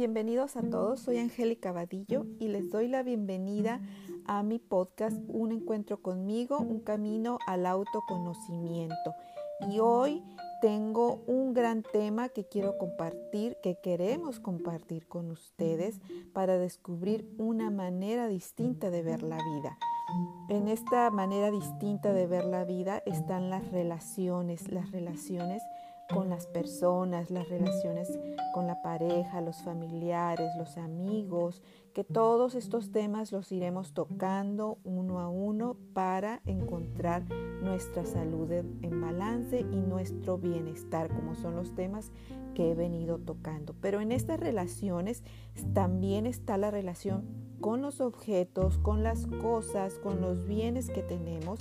bienvenidos a todos. Soy Angélica Vadillo y les doy la bienvenida a mi podcast Un encuentro conmigo, un camino al autoconocimiento. Y hoy tengo un gran tema que quiero compartir, que queremos compartir con ustedes para descubrir una manera distinta de ver la vida. En esta manera distinta de ver la vida están las relaciones, las relaciones con las personas, las relaciones con la pareja, los familiares, los amigos, que todos estos temas los iremos tocando uno a uno para encontrar nuestra salud en balance y nuestro bienestar, como son los temas que he venido tocando. Pero en estas relaciones también está la relación con los objetos, con las cosas, con los bienes que tenemos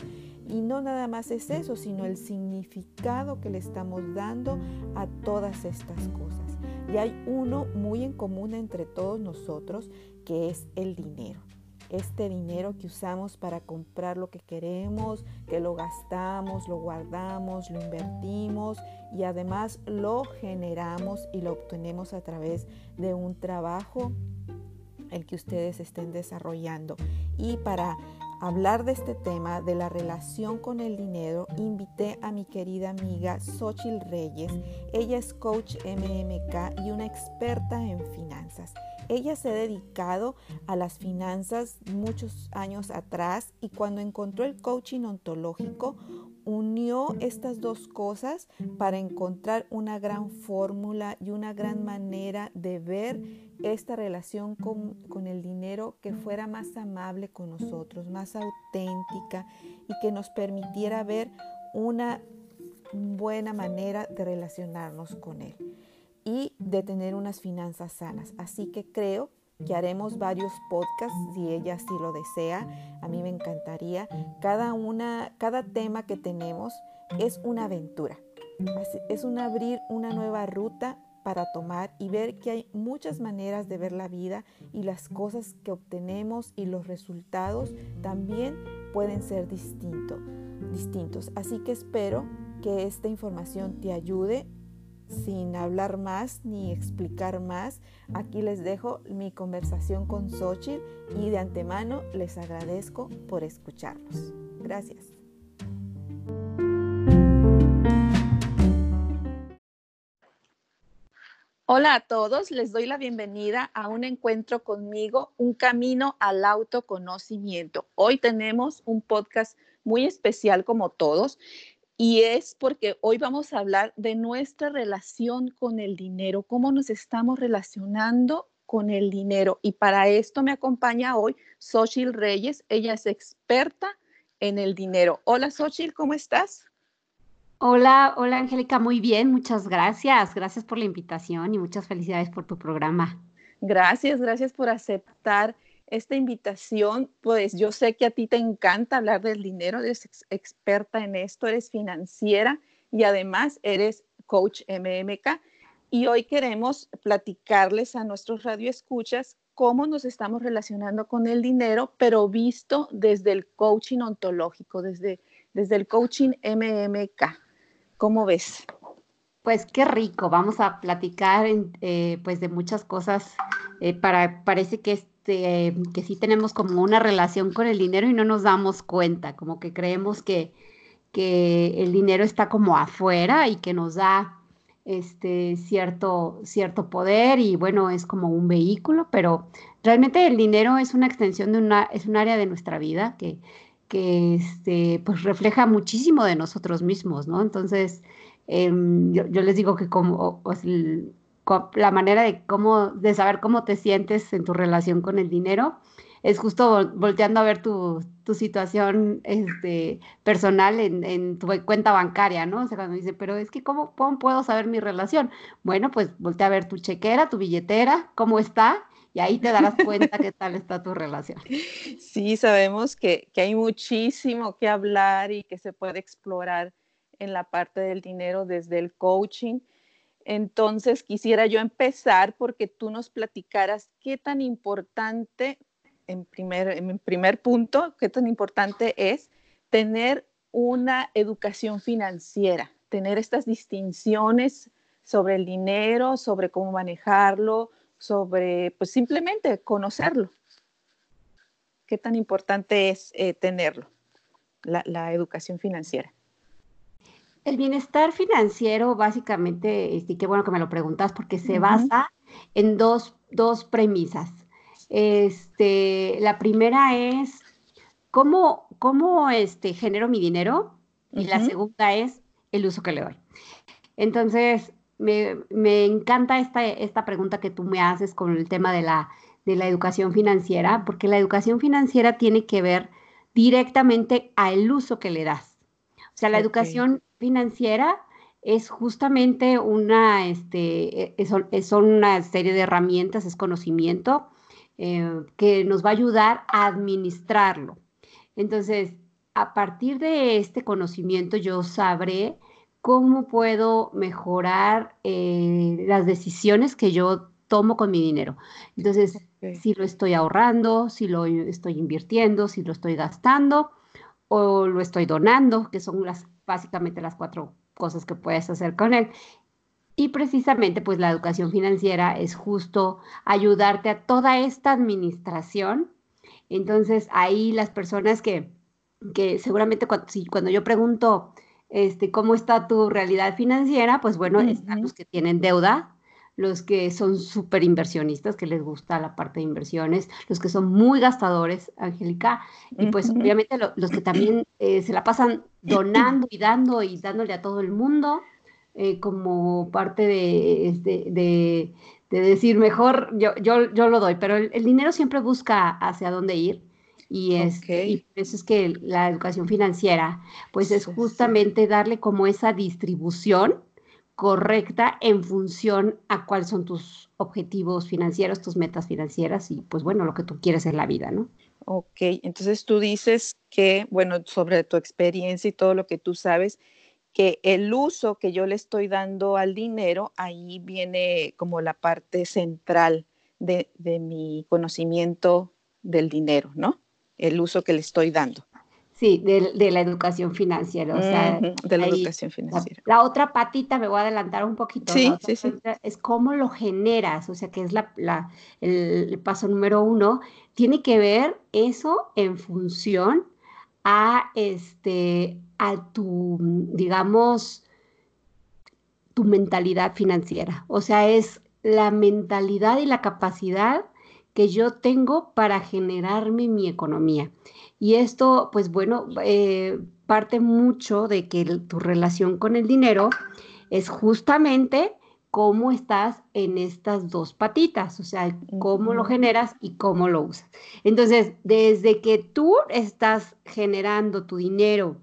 y no nada más es eso, sino el significado que le estamos dando a todas estas cosas. Y hay uno muy en común entre todos nosotros, que es el dinero. Este dinero que usamos para comprar lo que queremos, que lo gastamos, lo guardamos, lo invertimos y además lo generamos y lo obtenemos a través de un trabajo el que ustedes estén desarrollando. Y para hablar de este tema, de la relación con el dinero, invité a mi querida amiga Xochil Reyes. Ella es coach MMK y una experta en finanzas. Ella se ha dedicado a las finanzas muchos años atrás y cuando encontró el coaching ontológico, unió estas dos cosas para encontrar una gran fórmula y una gran manera de ver esta relación con, el dinero que fuera más amable con nosotros, más auténtica y que nos permitiera ver una buena manera de relacionarnos con él y de tener unas finanzas sanas. Así que creo que haremos varios podcasts si ella así lo desea. A mí me encantaría. Cada una, cada tema que tenemos es una aventura. Es un abrir una nueva ruta para tomar y ver que hay muchas maneras de ver la vida y las cosas que obtenemos y los resultados también pueden ser distintos. Así que espero que esta información te ayude sin hablar más ni explicar más, aquí les dejo mi conversación con Xochitl y de antemano les agradezco por escucharnos. Gracias. Hola a todos, les doy la bienvenida a un encuentro conmigo, un camino al autoconocimiento. Hoy tenemos un podcast muy especial como todos y es porque hoy vamos a hablar de nuestra relación con el dinero, cómo nos estamos relacionando con el dinero. Y para esto me acompaña hoy Xochil Reyes. Ella es experta en el dinero. Hola Xochil, ¿cómo estás? Hola, hola Angélica, muy bien, muchas gracias. Gracias por la invitación y muchas felicidades por tu programa. Gracias, gracias por aceptar esta invitación, pues yo sé que a ti te encanta hablar del dinero, eres experta en esto, eres financiera y además eres coach MMK. Y hoy queremos platicarles a nuestros radioescuchas cómo nos estamos relacionando con el dinero, pero visto desde el coaching ontológico, desde, desde el coaching MMK. ¿Cómo ves? Pues qué rico, vamos a platicar eh, pues de muchas cosas. Eh, para, parece que es este, que sí tenemos como una relación con el dinero y no nos damos cuenta, como que creemos que, que el dinero está como afuera y que nos da este cierto, cierto poder y bueno, es como un vehículo, pero realmente el dinero es una extensión de una, es un área de nuestra vida que, que este, pues refleja muchísimo de nosotros mismos, ¿no? Entonces, em, yo, les digo que como la manera de cómo, de saber cómo te sientes en tu relación con el dinero, es justo volteando a ver tu, situación este, personal en, tu cuenta bancaria, ¿no? O sea, cuando dice, pero es que ¿cómo, puedo saber mi relación? Bueno, pues voltea a ver tu chequera, tu billetera, cómo está, y ahí te darás cuenta qué tal está tu relación. Sí, sabemos que, que hay muchísimo que hablar y que se puede explorar en la parte del dinero desde el coaching entonces, quisiera yo empezar porque tú nos platicaras qué tan importante, en primer, primer punto, qué tan importante es tener una educación financiera, tener estas distinciones sobre el dinero, sobre cómo manejarlo, sobre, pues simplemente conocerlo. ¿Qué tan importante es eh, tenerlo, la, educación financiera? El bienestar financiero, básicamente, y qué bueno que me lo preguntas, porque se basa en dos, dos premisas. Este, la primera es cómo, cómo este, genero mi dinero y la segunda es el uso que le doy. Entonces, me, encanta esta, esta, pregunta que tú me haces con el tema de la, de la educación financiera, porque la educación financiera tiene que ver directamente al uso que le das. O sea, la educación financiera es justamente una, este, e, son, una serie de herramientas, es conocimiento eh, que nos va a ayudar a administrarlo. Entonces, a partir de este conocimiento yo sabré cómo puedo mejorar eh, las decisiones que yo tomo con mi dinero. Entonces, si lo estoy ahorrando, si lo estoy invirtiendo, si lo estoy gastando o lo estoy donando, que son las básicamente las cuatro cosas que puedes hacer con él. Y precisamente, pues la educación financiera es justo ayudarte a toda esta administración. Entonces, ahí las personas que, que seguramente cuando, cuando yo pregunto, este, cómo está tu realidad financiera, pues bueno, están los que tienen deuda, los que son súper inversionistas, que les gusta la parte de inversiones, los que son muy gastadores, Angélica, y pues obviamente los que también eh, se la pasan donando y dando y dándole a todo el mundo eh, como parte de, este, de, decir, mejor yo, yo, yo lo doy, pero el dinero siempre busca hacia dónde ir y, es, y eso es que la educación financiera, pues es justamente darle como esa distribución correcta en función a cuáles son tus objetivos financieros, tus metas financieras y pues bueno, lo que tú quieres en la vida, ¿no? Ok, entonces tú dices que, bueno, sobre tu experiencia y todo lo que tú sabes, que el uso que yo le estoy dando al dinero, ahí viene como la parte central de, de mi conocimiento del dinero, ¿no? El uso que le estoy dando. Sí, de, la educación financiera. O sea, de la educación financiera. La, otra patita, me voy a adelantar un poquito. Sí, sí, sí. Es cómo lo generas, o sea, que es la, el, paso número uno. Tiene que ver eso en función a, este, a tu, digamos, tu mentalidad financiera. O sea, es la mentalidad y la capacidad que yo tengo para generarme mi economía. Y esto, pues bueno, eh, parte mucho de que tu relación con el dinero es justamente cómo estás en estas dos patitas, o sea, cómo lo generas y cómo lo usas. Entonces, desde que tú estás generando tu dinero,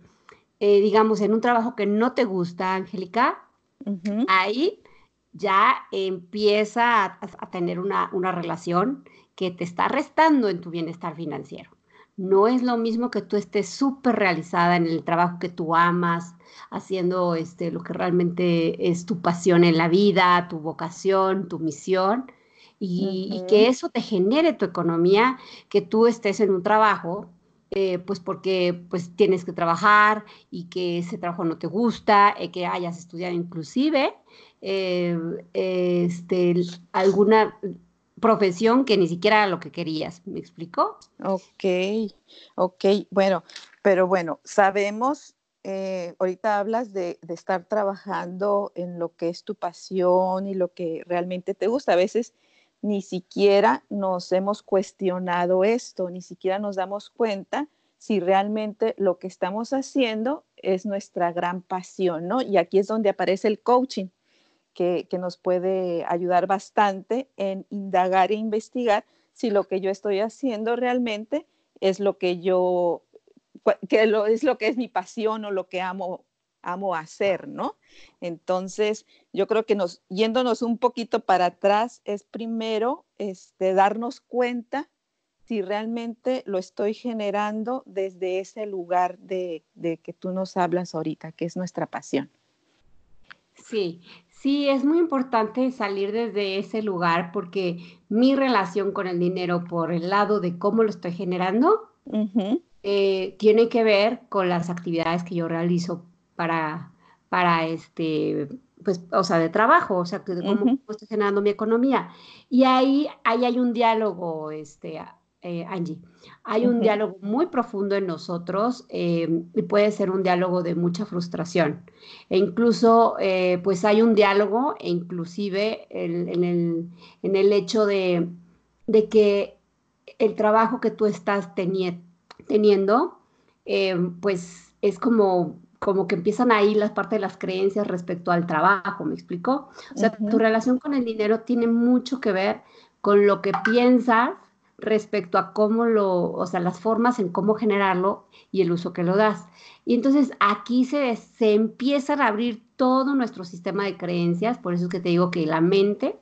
eh, digamos, en un trabajo que no te gusta, Angélica, ahí ya empieza a, tener una, una, relación que te está restando en tu bienestar financiero. No es lo mismo que tú estés súper realizada en el trabajo que tú amas, haciendo este, lo que realmente es tu pasión en la vida, tu vocación, tu misión, y, que eso te genere tu economía, que tú estés en un trabajo eh, pues porque pues tienes que trabajar y que ese trabajo no te gusta, eh, que hayas estudiado inclusive eh, este, alguna profesión que ni siquiera era lo que querías. ¿Me explicó? Ok, ok, bueno, pero bueno, sabemos, eh, ahorita hablas de, de, estar trabajando en lo que es tu pasión y lo que realmente te gusta. A veces ni siquiera nos hemos cuestionado esto, ni siquiera nos damos cuenta si realmente lo que estamos haciendo es nuestra gran pasión, ¿no? Y aquí es donde aparece el coaching que, nos puede ayudar bastante en indagar e investigar si lo que yo estoy haciendo realmente es lo que yo, que es lo que es mi pasión o lo que amo, amo hacer, ¿no? Entonces, yo creo que nos, yéndonos un poquito para atrás, es primero este, darnos cuenta si realmente lo estoy generando desde ese lugar de, de que tú nos hablas ahorita, que es nuestra pasión. Sí, Sí, es muy importante salir desde ese lugar porque mi relación con el dinero por el lado de cómo lo estoy generando eh, tiene que ver con las actividades que yo realizo para, para, este, pues, o sea, de trabajo, o sea, de cómo, estoy generando mi economía. Y ahí, ahí hay un diálogo, este, eh, Angie. Hay un diálogo muy profundo en nosotros eh, y puede ser un diálogo de mucha frustración. E incluso, eh, pues hay un diálogo, e inclusive en, el, hecho de, que el trabajo que tú estás teniendo, pues es como como que empiezan ahí las partes de las creencias respecto al trabajo, ¿me explico? O sea, tu relación con el dinero tiene mucho que ver con lo que piensas respecto a cómo lo, o sea, las formas en cómo generarlo y el uso que lo das. Y entonces aquí se, se empiezan a abrir todo nuestro sistema de creencias, por eso es que te digo que la mente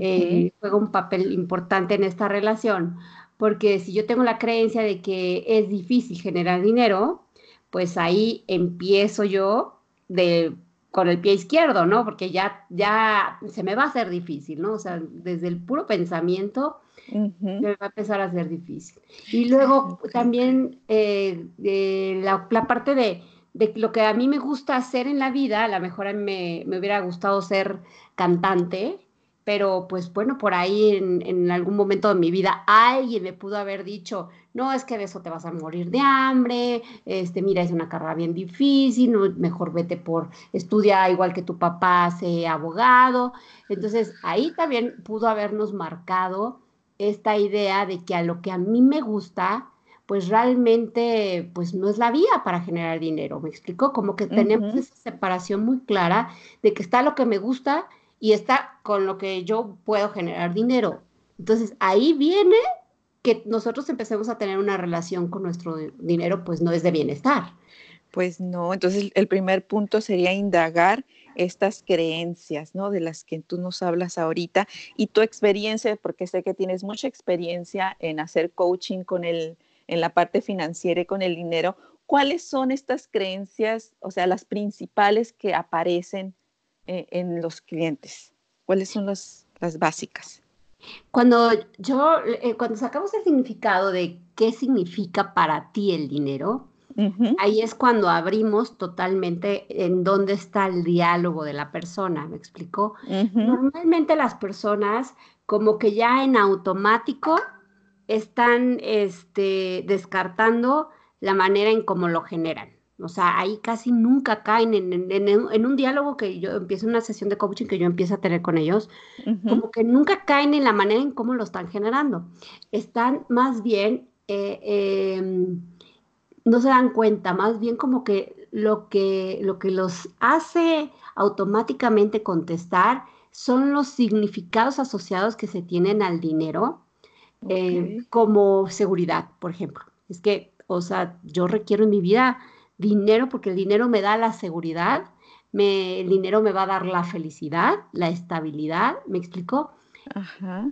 eh, juega un papel importante en esta relación, porque si yo tengo la creencia de que es difícil generar dinero, pues ahí empiezo yo de con el pie izquierdo, ¿no? Porque ya, ya se me va a hacer difícil, ¿no? O sea, desde el puro pensamiento me va a empezar a ser difícil. Y luego también eh, la, parte de, lo que a mí me gusta hacer en la vida, a lo mejor a mí me, me hubiera gustado ser cantante, pero pues bueno, por ahí en, algún momento de mi vida alguien me pudo haber dicho, no, es que de eso te vas a morir de hambre, este, mira, es una carrera bien difícil, mejor vete por, estudia igual que tu papá, sea abogado. Entonces ahí también pudo habernos marcado esta idea de que a lo que a mí me gusta, pues realmente pues no es la vía para generar dinero, ¿me explico? Como que tenemos esa separación muy clara de que está lo que me gusta y está con lo que yo puedo generar dinero. Entonces ahí viene que nosotros empecemos a tener una relación con nuestro dinero, pues no es de bienestar. Pues no, entonces el primer punto sería indagar estas creencias, ¿no? De las que tú nos hablas ahorita y tu experiencia, porque sé que tienes mucha experiencia en hacer coaching con el, en la parte financiera y con el dinero. ¿Cuáles son estas creencias, o sea, las principales que aparecen eh, en los clientes? ¿Cuáles son las, las básicas? Cuando yo, eh, cuando sacamos el significado de qué significa para ti el dinero, ahí es cuando abrimos totalmente en dónde está el diálogo de la persona, ¿me explicó? Normalmente las personas como que ya en automático están este, descartando la manera en cómo lo generan. O sea, ahí casi nunca caen en, un diálogo que yo empiezo, una sesión de coaching que yo empiezo a tener con ellos, como que nunca caen en la manera en cómo lo están generando. Están más bien, eh, em, no se dan cuenta, más bien como que lo que, lo que los hace automáticamente contestar son los significados asociados que se tienen al dinero, eh, como seguridad, por ejemplo. Es que, o sea, yo requiero en mi vida dinero porque el dinero me da la seguridad, me, el dinero me va a dar la felicidad, la estabilidad, ¿me explico?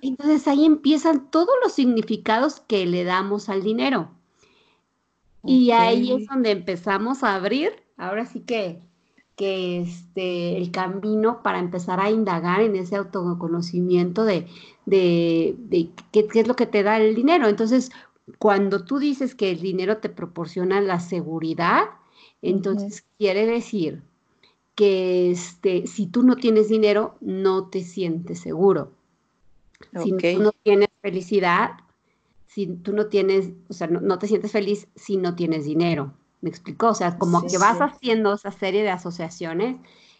Entonces ahí empiezan todos los significados que le damos al dinero. Y ahí es donde empezamos a abrir, ahora sí que, que este, el camino para empezar a indagar en ese autoconocimiento de, de, de qué, qué, es lo que te da el dinero. Entonces, cuando tú dices que el dinero te proporciona la seguridad, entonces quiere decir que este, si tú no tienes dinero, no te sientes seguro. Si tú no tienes felicidad, si tú no tienes, o sea, no, te sientes feliz si no tienes dinero. ¿Me explicó? O sea, como que vas haciendo esa serie de asociaciones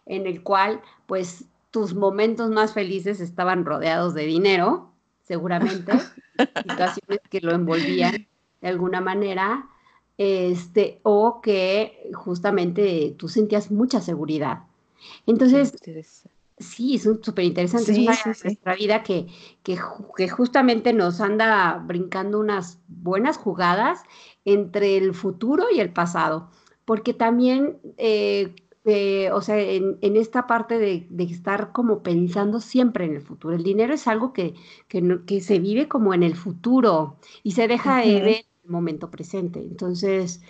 en el cual, pues, tus momentos más felices estaban rodeados de dinero, seguramente, situaciones que lo envolvían de alguna manera, este, o que justamente tú sentías mucha seguridad. Entonces, sí, es súper interesante. es una nuestra vida que, que, que, justamente nos anda brincando unas buenas jugadas entre el futuro y el pasado, porque también... Eh, eh, o sea, en, en, esta parte de, de, estar como pensando siempre en el futuro. El dinero es algo que, que, que se vive como en el futuro y se deja de ver momento presente. Entonces,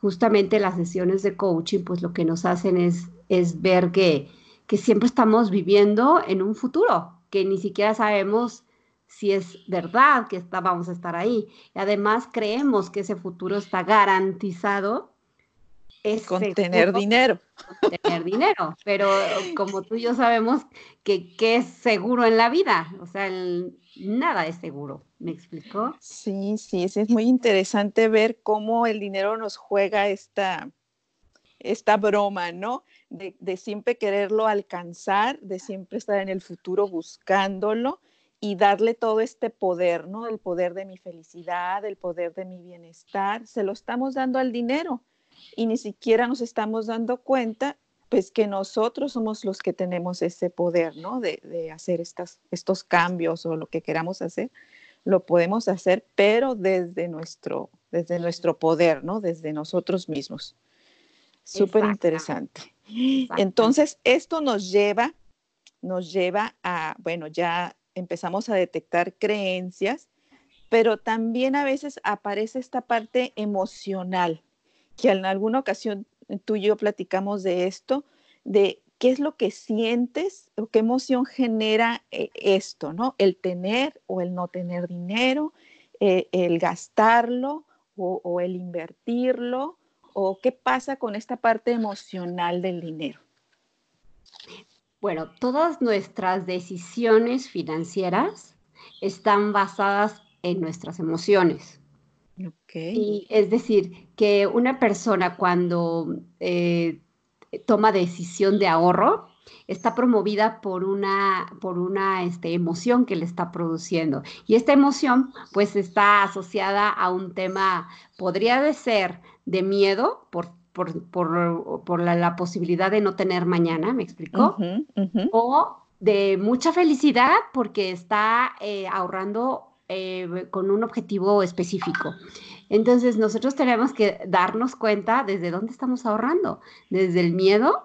justamente las sesiones de coaching, pues lo que nos hacen es, es ver que, que siempre estamos viviendo en un futuro, que ni siquiera sabemos si es verdad que está, vamos a estar ahí. Y además creemos que ese futuro está garantizado con tener dinero. Con tener dinero, pero como tú y yo sabemos que, es seguro en la vida, o sea, nada es seguro, ¿me explicó? Sí, sí, es muy interesante ver cómo el dinero nos juega esta, esta broma, ¿no? De, de siempre quererlo alcanzar, de siempre estar en el futuro buscándolo y darle todo este poder, ¿no? El poder de mi felicidad, el poder de mi bienestar, se lo estamos dando al dinero y ni siquiera nos estamos dando cuenta, pues que nosotros somos los que tenemos ese poder, ¿no? De, hacer estas, estos cambios o lo que queramos hacer, lo podemos hacer, pero desde nuestro, desde nuestro poder, ¿no? Desde nosotros mismos. Súper interesante. Entonces, esto nos lleva, nos lleva a, bueno, ya empezamos a detectar creencias, pero también a veces aparece esta parte emocional, que en alguna ocasión tú y yo platicamos de esto, de qué es lo que sientes o qué emoción genera eh, esto, ¿no? El tener o el no tener dinero, eh, el gastarlo o, el invertirlo, o qué pasa con esta parte emocional del dinero. Bueno, todas nuestras decisiones financieras están basadas en nuestras emociones. Y es decir, que una persona cuando eh, toma decisión de ahorro, está promovida por una, por una este, emoción que le está produciendo. Y esta emoción, pues, está asociada a un tema, podría de ser de miedo por, por, la, posibilidad de no tener mañana, ¿me explicó? O de mucha felicidad porque está eh, ahorrando eh, con un objetivo específico. Entonces, nosotros tenemos que darnos cuenta desde dónde estamos ahorrando, desde el miedo,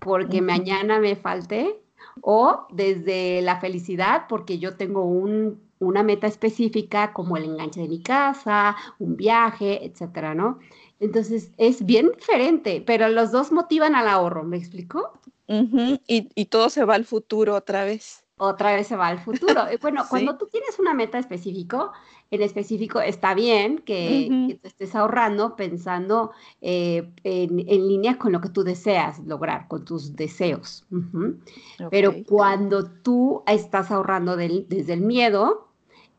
porque mañana me falte, o desde la felicidad, porque yo tengo una meta específica como el enganche de mi casa, un viaje, etcétera, ¿no? Entonces, es bien diferente, pero los dos motivan al ahorro, ¿me explico? y, y todo se va al futuro otra vez otra vez se va al futuro. Bueno, cuando tú tienes una meta específico, en específico está bien que, te estés ahorrando pensando eh, en, línea con lo que tú deseas lograr, con tus deseos. Pero cuando tú estás ahorrando desde el miedo,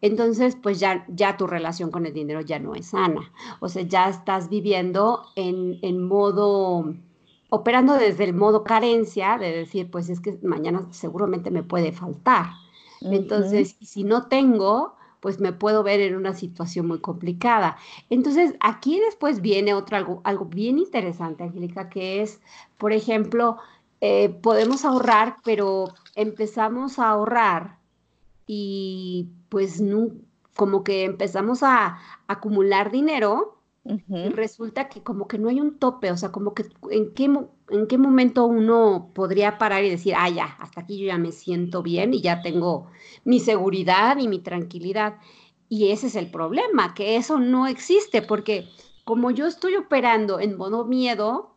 entonces pues ya, ya tu relación con el dinero ya no es sana. O sea, ya estás viviendo en, en modo operando desde el modo carencia, de decir, pues es que mañana seguramente me puede faltar. Entonces, si no tengo, pues me puedo ver en una situación muy complicada. Entonces, aquí después viene otro algo, algo bien interesante, Angélica, que es, por ejemplo, eh, podemos ahorrar, pero empezamos a ahorrar y pues no, como que empezamos a acumular dinero y resulta que como que no hay un tope, o sea, como que en qué, en qué momento uno podría parar y decir, ah, ya, hasta aquí yo ya me siento bien y ya tengo mi seguridad y mi tranquilidad. Y ese es el problema, que eso no existe, porque como yo estoy operando en modo miedo,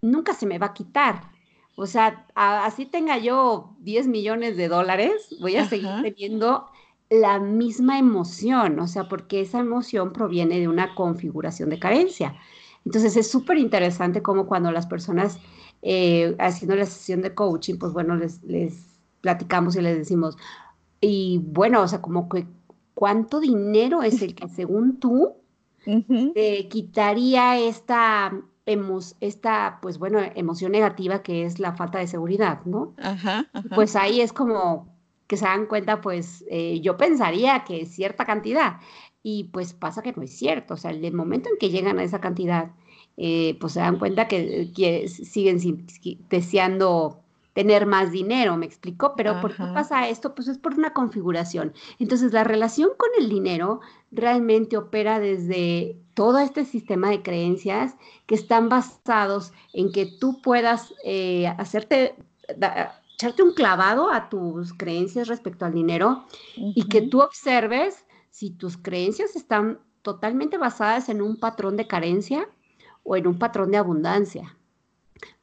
nunca se me va a quitar. O sea, así tenga yo 10 millones de dólares, voy a seguir teniendo la misma emoción, o sea, porque esa emoción proviene de una configuración de carencia. Entonces es súper interesante como cuando las personas eh, haciendo la sesión de coaching, pues bueno, les, platicamos y les decimos, y bueno, o sea, como que cuánto dinero es el que según tú te quitaría esta, esta, pues bueno, emoción negativa que es la falta de seguridad, ¿no? Pues ahí es como que se dan cuenta, pues eh, yo pensaría que es cierta cantidad y pues pasa que no es cierto. O sea, el momento en que llegan a esa cantidad, eh, pues se dan cuenta que, siguen deseando tener más dinero, me explicó, pero ¿por qué pasa esto? Pues es por una configuración. Entonces, la relación con el dinero realmente opera desde todo este sistema de creencias que están basados en que tú puedas eh, hacerte echarte un clavado a tus creencias respecto al dinero y que tú observes si tus creencias están totalmente basadas en un patrón de carencia o en un patrón de abundancia.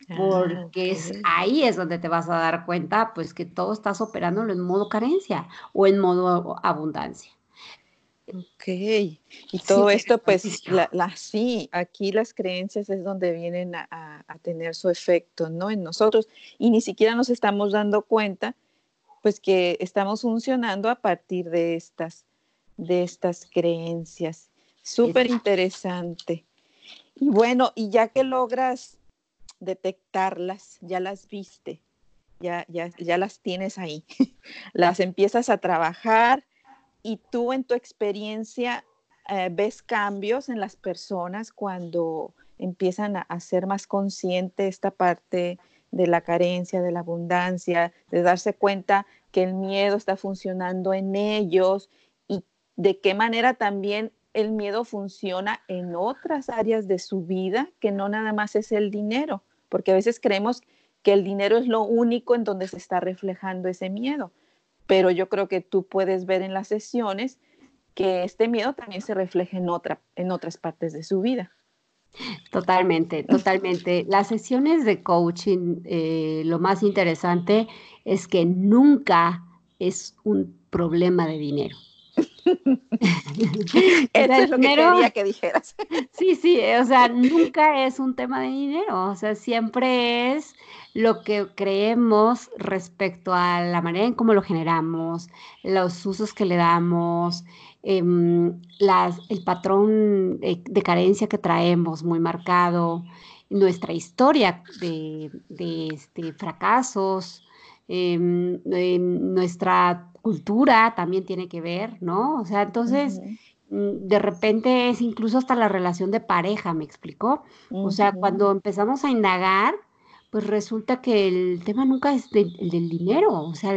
Ah, Porque es, ahí es donde te vas a dar cuenta, pues que todo estás operándolo en modo carencia o en modo abundancia. Ok, y todo esto, pues, la, sí, aquí las creencias es donde vienen a, a, tener su efecto, ¿no? En nosotros, y ni siquiera nos estamos dando cuenta, pues, que estamos funcionando a partir de estas, de estas creencias. Súper interesante. Y bueno, y ya que logras detectarlas, ya las viste, ya, ya, ya las tienes ahí, las empiezas a trabajar y tú en tu experiencia eh, ves cambios en las personas cuando empiezan a, ser más consciente esta parte de la carencia, de la abundancia, de darse cuenta que el miedo está funcionando en ellos y de qué manera también el miedo funciona en otras áreas de su vida que no nada más es el dinero, porque a veces creemos que el dinero es lo único en donde se está reflejando ese miedo, pero yo creo que tú puedes ver en las sesiones que este miedo también se refleja en, otra, en otras partes de su vida. Totalmente, totalmente. Las sesiones de coaching, eh, lo más interesante es que nunca es un problema de dinero. Eso es lo que quería que dijeras. sí, sí, o sea, nunca es un tema de dinero, o sea, siempre es lo que creemos respecto a la manera en cómo lo generamos, los usos que le damos, em, las, el patrón de, carencia que traemos muy marcado, nuestra historia de, este, fracasos, em, nuestra cultura también tiene que ver, ¿no? O sea, entonces, mm, de repente es incluso hasta la relación de pareja, ¿me explicó? O sea, cuando empezamos a indagar, pues resulta que el tema nunca es el del dinero, o sea,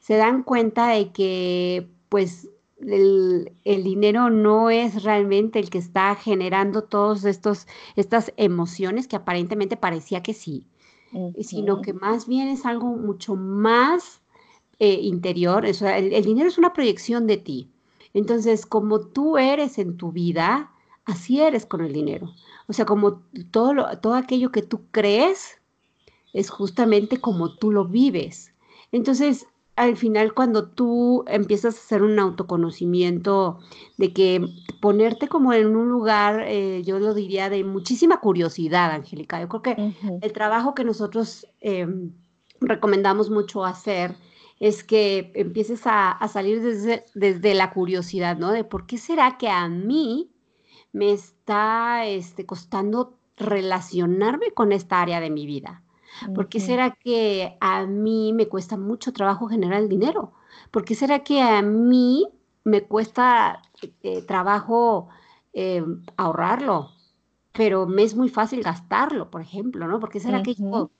se dan cuenta de que, pues, el, el, dinero no es realmente el que está generando todas estas emociones que aparentemente parecía que sí, sino que más bien es algo mucho más eh, interior, o sea, el, dinero es una proyección de ti. Entonces, como tú eres en tu vida, así eres con el dinero. O sea, como todo, todo aquello que tú crees es justamente como tú lo vives. Entonces, al final, cuando tú empiezas a hacer un autoconocimiento de que ponerte como en un lugar, eh, yo lo diría, de muchísima curiosidad, Angélica. Yo creo que el trabajo que nosotros em, recomendamos mucho hacer es que empieces a, salir desde, desde, la curiosidad, ¿no? De por qué será que a mí me está este, costando relacionarme con esta área de mi vida. ¿Por qué será que a mí me cuesta mucho trabajo generar el dinero? ¿Por qué será que a mí me cuesta eh, trabajo eh, ahorrarlo? Pero me es muy fácil gastarlo, por ejemplo, ¿no? ¿Por qué será que yo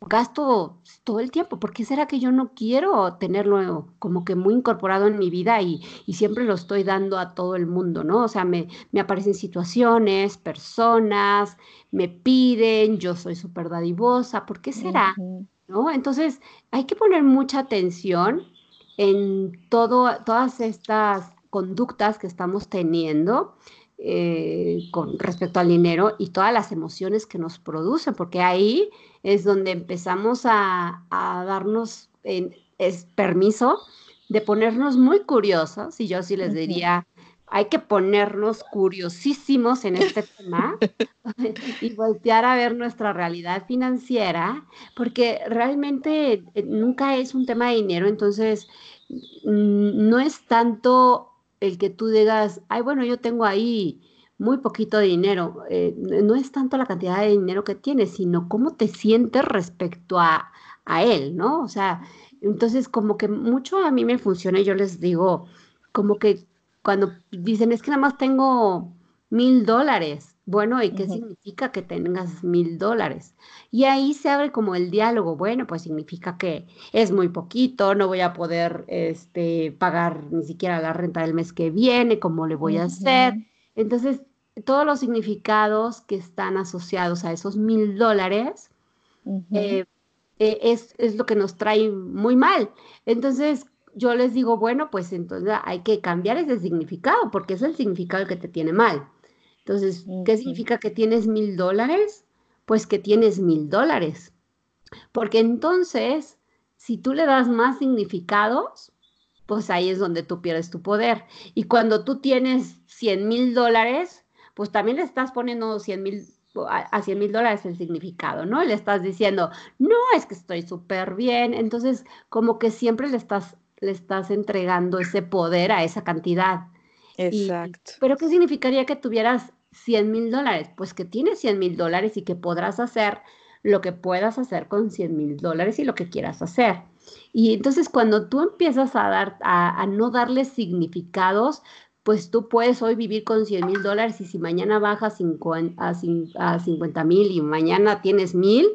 gasto todo el tiempo. ¿Por qué será que yo no quiero tenerlo como que muy incorporado en mi vida y, siempre lo estoy dando a todo el mundo, ¿no? O sea, me, aparecen situaciones, personas, me piden, yo soy súper dadivosa, ¿por qué será? ¿No? Entonces, hay que poner mucha atención en todo, todas estas conductas que estamos teniendo eh, con respecto al dinero y todas las emociones que nos producen, porque ahí es donde empezamos a, darnos es permiso de ponernos muy curiosos, y yo sí les diría, hay que ponernos curiosísimos en este tema y voltear a ver nuestra realidad financiera, porque realmente eh, nunca es un tema de dinero, entonces no es tanto el que tú digas, ay, bueno, yo tengo ahí muy poquito dinero. Eh, no es tanto la cantidad de dinero que tienes, sino cómo te sientes respecto a, a él, ¿no? O sea, entonces como que mucho a mí me funciona y yo les digo, como que cuando dicen, es que nada más tengo mil dólares, bueno, ¿y qué significa que tengas mil dólares? Y ahí se abre como el diálogo, bueno, pues significa que es muy poquito, no voy a poder este, pagar ni siquiera la renta del mes que viene, ¿cómo le voy a hacer? Entonces, todos los significados que están asociados a esos mil dólares eh, eh, es, es lo que nos trae muy mal. Entonces, yo les digo, bueno, pues entonces hay que cambiar ese significado, porque es el significado que te tiene mal. Entonces, ¿qué significa que tienes mil dólares? Pues que tienes mil dólares. Porque entonces, si tú le das más significados, pues ahí es donde tú pierdes tu poder. Y cuando tú tienes 100 mil dólares, pues también le estás poniendo 100 mil a 100 mil dólares el significado, ¿no? Le estás diciendo, no, es que estoy súper bien. Entonces, como que siempre le estás, le estás entregando ese poder a esa cantidad. Exacto. pero ¿qué significaría que tuvieras 100 mil dólares? Pues que tienes 100 mil dólares y que podrás hacer lo que puedas hacer con 100 mil dólares y lo que quieras hacer. Y entonces cuando tú empiezas a, dar, a, no darle significados, pues tú puedes hoy vivir con 100 mil dólares y si mañana bajas a, 50 mil y mañana tienes mil,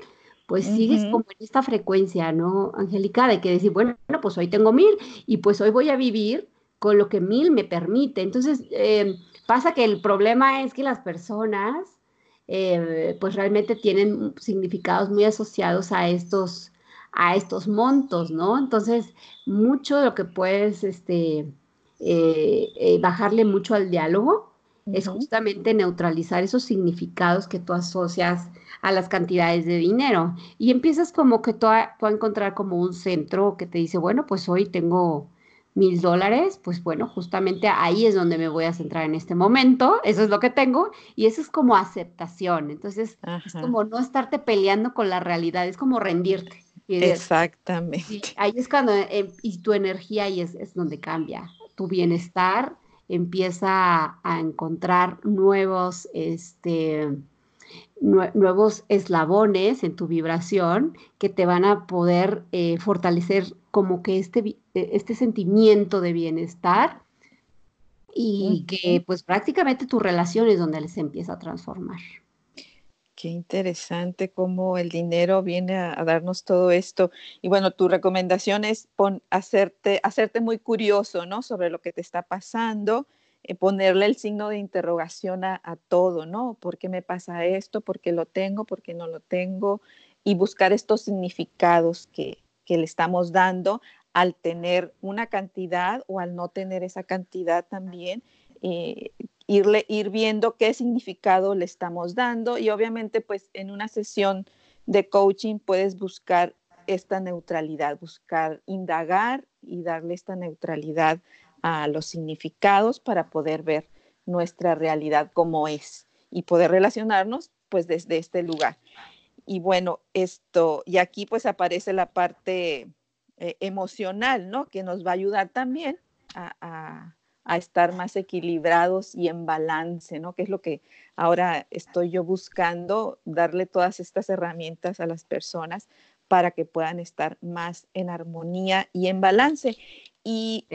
pues sigues como en esta frecuencia, ¿no, Angélica? De que decir, bueno, pues hoy tengo mil y pues hoy voy a vivir con lo que mil me permite. Entonces, em, pasa que el problema es que las personas, eh, pues realmente tienen significados muy asociados a estos, a estos montos, ¿no? Entonces, mucho de lo que puedes, este, eh, eh, bajarle mucho al diálogo es justamente neutralizar esos significados que tú asocias a las cantidades de dinero. Y empiezas como que tú a, tú a encontrar como un centro que te dice, bueno, pues hoy tengo mil dólares, pues bueno, justamente ahí es donde me voy a centrar en este momento, eso es lo que tengo, y eso es como aceptación, entonces es como no estarte peleando con la realidad, es como rendirte. Exactamente. ahí es cuando, em, y tu energía ahí es, es donde cambia, tu bienestar empieza a, encontrar nuevos, este, nuevos eslabones en tu vibración que te van a poder eh, fortalecer como que este, e, este sentimiento de bienestar y que pues prácticamente tu relación es donde les empieza a transformar. Qué interesante cómo el dinero viene a, darnos todo esto. Y bueno, tu recomendación es hacerte, hacerte muy curioso, ¿no? Sobre lo que te está pasando, ponerle el signo de interrogación a, todo, ¿no? ¿Por qué me pasa esto? ¿Por qué lo tengo? ¿Por qué no lo tengo? Y buscar estos significados que, que le estamos dando al tener una cantidad o al no tener esa cantidad también. Eh, irle, ir viendo qué significado le estamos dando y obviamente pues en una sesión de coaching puedes buscar esta neutralidad, buscar indagar y darle esta neutralidad a los significados para poder ver nuestra realidad como es y poder relacionarnos pues desde este lugar. Y bueno, esto, y aquí pues aparece la parte eh, emocional, ¿no? Que nos va a ayudar también a a estar más equilibrados y en balance, ¿no? Que es lo que ahora estoy yo buscando, darle todas estas herramientas a las personas para que puedan estar más en armonía y en balance. Y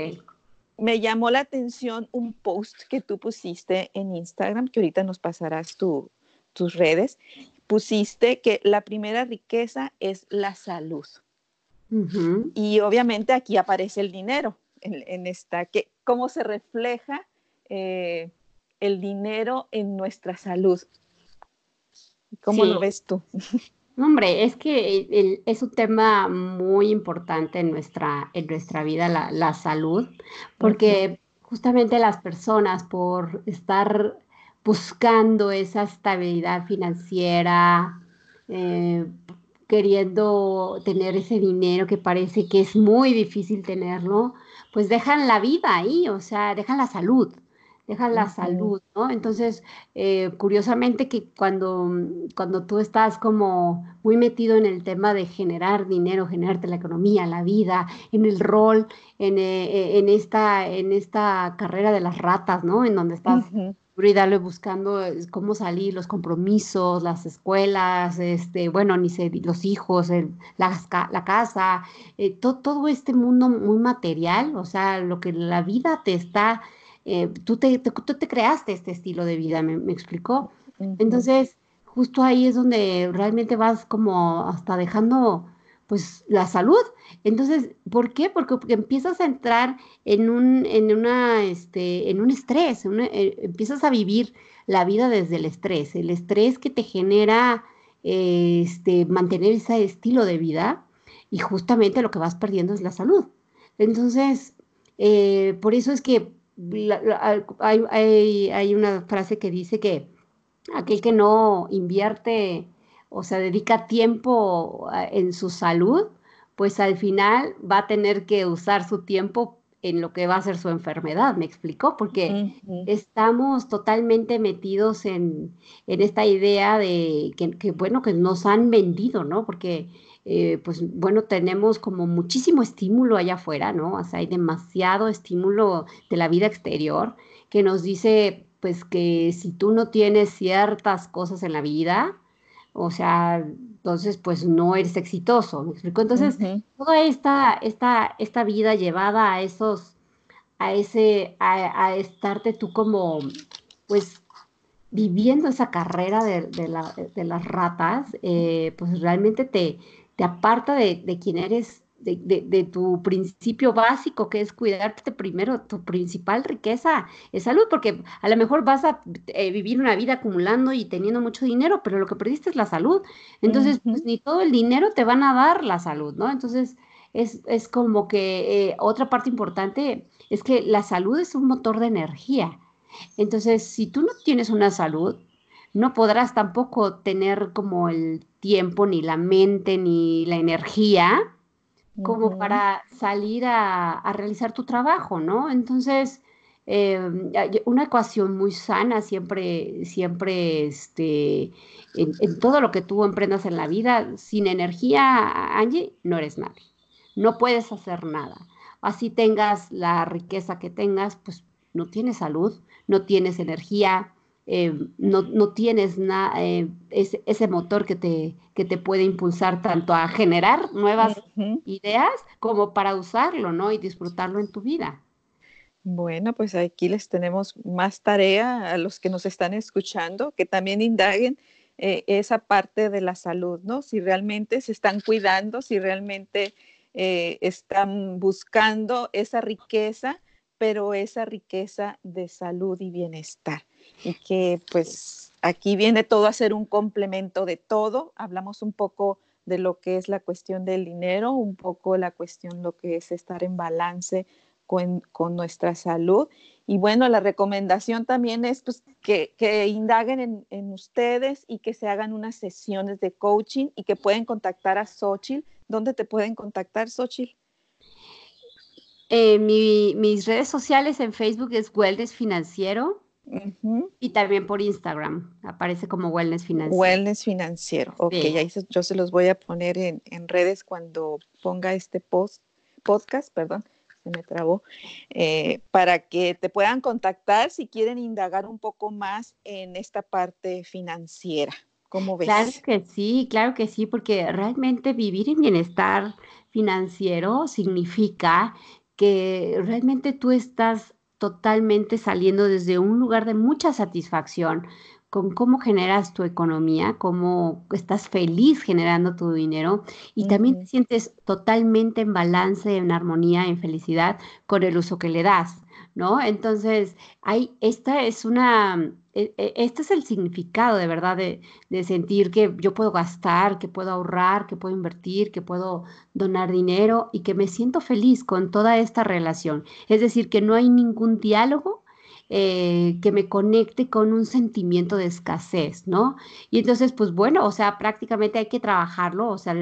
me llamó la atención un post que tú pusiste en Instagram, que ahorita nos pasarás tus redes. Pusiste que la primera riqueza es la salud. Y obviamente aquí aparece el dinero en, esta, que, cómo se refleja eh, el dinero en nuestra salud. ¿Cómo lo ves tú? Hombre, es que es un tema muy importante en nuestra, en nuestra vida, la, salud, porque justamente las personas por estar buscando esa estabilidad financiera, eh, queriendo tener ese dinero que parece que es muy difícil tenerlo, pues dejan la vida ahí, o sea, dejan la salud, dejan la salud, ¿no? Entonces, eh, curiosamente que cuando, cuando tú estás como muy metido en el tema de generar dinero, generarte la economía, la vida, en el rol, en, eh, en esta, en esta carrera de las ratas, ¿no? En donde estás y darle buscando cómo salir, los compromisos, las escuelas, este, bueno, ni los hijos, la, la, casa, eh, todo este mundo muy material, o sea, lo que la vida te está, eh, tú, te, tú te creaste este estilo de vida, ¿me, me explicó? Entonces, justo ahí es donde realmente vas como hasta dejando pues la salud. Entonces, ¿por qué? Porque, empiezas a entrar en un, en una, este, en un estrés, eh, empiezas a vivir la vida desde el estrés, el estrés que te genera este, mantener ese estilo de vida y justamente lo que vas perdiendo es la salud. Entonces, eh, por eso es que hay, hay una frase que dice que aquel que no invierte o sea, dedica tiempo en su salud, pues al final va a tener que usar su tiempo en lo que va a ser su enfermedad, ¿me explicó? Porque estamos totalmente metidos en, esta idea de que, bueno, que nos han vendido, ¿no? Porque, eh, pues, bueno, tenemos como muchísimo estímulo allá afuera, ¿no? O sea, hay demasiado estímulo de la vida exterior que nos dice, pues, que si tú no tienes ciertas cosas en la vida, o sea, entonces pues no eres exitoso, ¿me explico? Entonces, toda esta, esta, esta vida llevada a esos, a ese, a, estarte tú como, pues, viviendo esa carrera de, de, las ratas, eh, pues realmente te, te aparta de, de quién eres de, tu principio básico, que es cuidarte primero, tu principal riqueza es salud, porque a lo mejor vas a eh, vivir una vida acumulando y teniendo mucho dinero, pero lo que perdiste es la salud. Entonces, pues ni todo el dinero te van a dar la salud, ¿no? Entonces, es, como que eh, otra parte importante es que la salud es un motor de energía. Entonces, si tú no tienes una salud, no podrás tampoco tener como el tiempo, ni la mente, ni la energía como para salir a, realizar tu trabajo, ¿no? Entonces, em, una ecuación muy sana siempre, siempre, este, en, todo lo que tú emprendas en la vida, sin energía, Angie, no eres nadie. No puedes hacer nada. Así tengas la riqueza que tengas, pues no tienes salud, no tienes energía, eh, no, no, tienes eh, ese, motor que te, que te puede impulsar tanto a generar nuevas ideas como para usarlo, ¿no? Y disfrutarlo en tu vida. Bueno, pues aquí les tenemos más tarea a los que nos están escuchando, que también indaguen eh, esa parte de la salud, ¿no? Si realmente se están cuidando, si realmente están buscando esa riqueza, pero esa riqueza de salud y bienestar y que pues aquí viene todo a ser un complemento de todo. Hablamos un poco de lo que es la cuestión del dinero, un poco la cuestión lo que es estar en balance con, nuestra salud. Y bueno, la recomendación también es pues, que, indaguen en, ustedes y que se hagan unas sesiones de coaching y que pueden contactar a Xochitl. ¿Dónde te pueden contactar, Xochitl? Eh, mis redes sociales en Facebook es Wellness Financiero y también por Instagram, aparece como Wellness Financiero. Wellness Financiero, ok, ahí yo se los voy a poner en, redes cuando ponga este post, podcast, perdón, se me trabó, eh, para que te puedan contactar si quieren indagar un poco más en esta parte financiera. ¿Cómo ves? Claro que sí, claro que sí, porque realmente vivir en bienestar financiero significa que realmente tú estás totalmente saliendo desde un lugar de mucha satisfacción con cómo generas tu economía, cómo estás feliz generando tu dinero y también te sientes totalmente en balance, en armonía, en felicidad con el uso que le das. ¿No? Entonces, hay, esta es una, e, e, este es el significado de verdad de, sentir que yo puedo gastar, que puedo ahorrar, que puedo invertir, que puedo donar dinero y que me siento feliz con toda esta relación. Es decir, que no hay ningún diálogo eh, que me conecte con un sentimiento de escasez, ¿no? Y entonces, pues bueno, o sea, prácticamente hay que trabajarlo, o sea,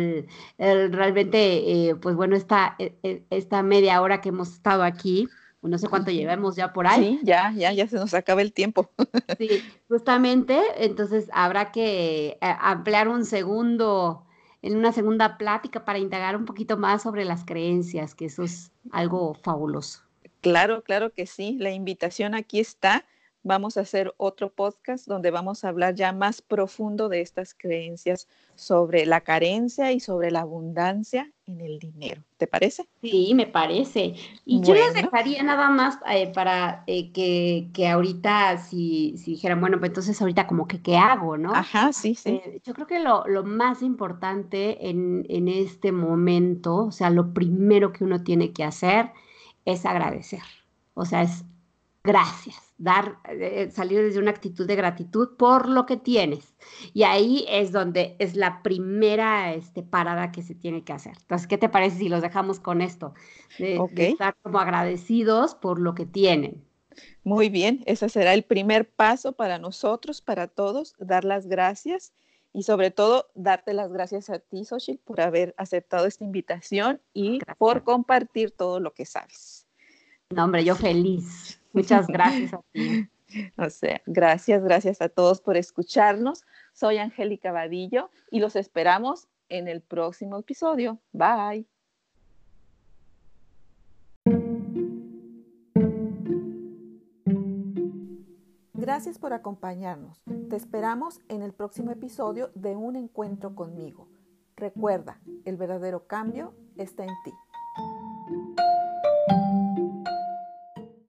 realmente, eh, pues bueno, e, esta media hora que hemos estado aquí, no sé cuánto llevemos ya por ahí. Sí, ya, ya, ya se nos acaba el tiempo. Sí, justamente, entonces habrá que eh, ampliar un segundo, en una segunda plática para indagar un poquito más sobre las creencias, que eso es algo fabuloso. Claro, claro que sí. La invitación aquí está vamos a hacer otro podcast donde vamos a hablar ya más profundo de estas creencias sobre la carencia y sobre la abundancia en el dinero. ¿Te parece? Sí, me parece. Y yo les dejaría nada más eh, para eh, que, que, ahorita, si, si, dijeran, bueno, pues entonces ahorita como que, ¿qué hago, no? Ajá, sí, sí. Eh, yo creo que lo, lo más importante en, en este momento, o sea, lo primero que uno tiene que hacer es agradecer. O sea, es gracias, dar, eh, salir desde una actitud de gratitud por lo que tienes. Y ahí es donde es la primera este, parada que se tiene que hacer. Entonces, ¿qué te parece si los dejamos con esto? De, estar como agradecidos por lo que tienen. Muy bien, ese será el primer paso para nosotros, para todos, dar las gracias y sobre todo darte las gracias a ti, Xochitl, por haber aceptado esta invitación y por compartir todo lo que sabes. No, hombre, yo feliz. Muchas gracias a ti. O sea, gracias, gracias a todos por escucharnos. Soy Angélica Vadillo y los esperamos en el próximo episodio. Bye. Gracias por acompañarnos. Te esperamos en el próximo episodio de Un Encuentro conmigo. Recuerda, el verdadero cambio está en ti.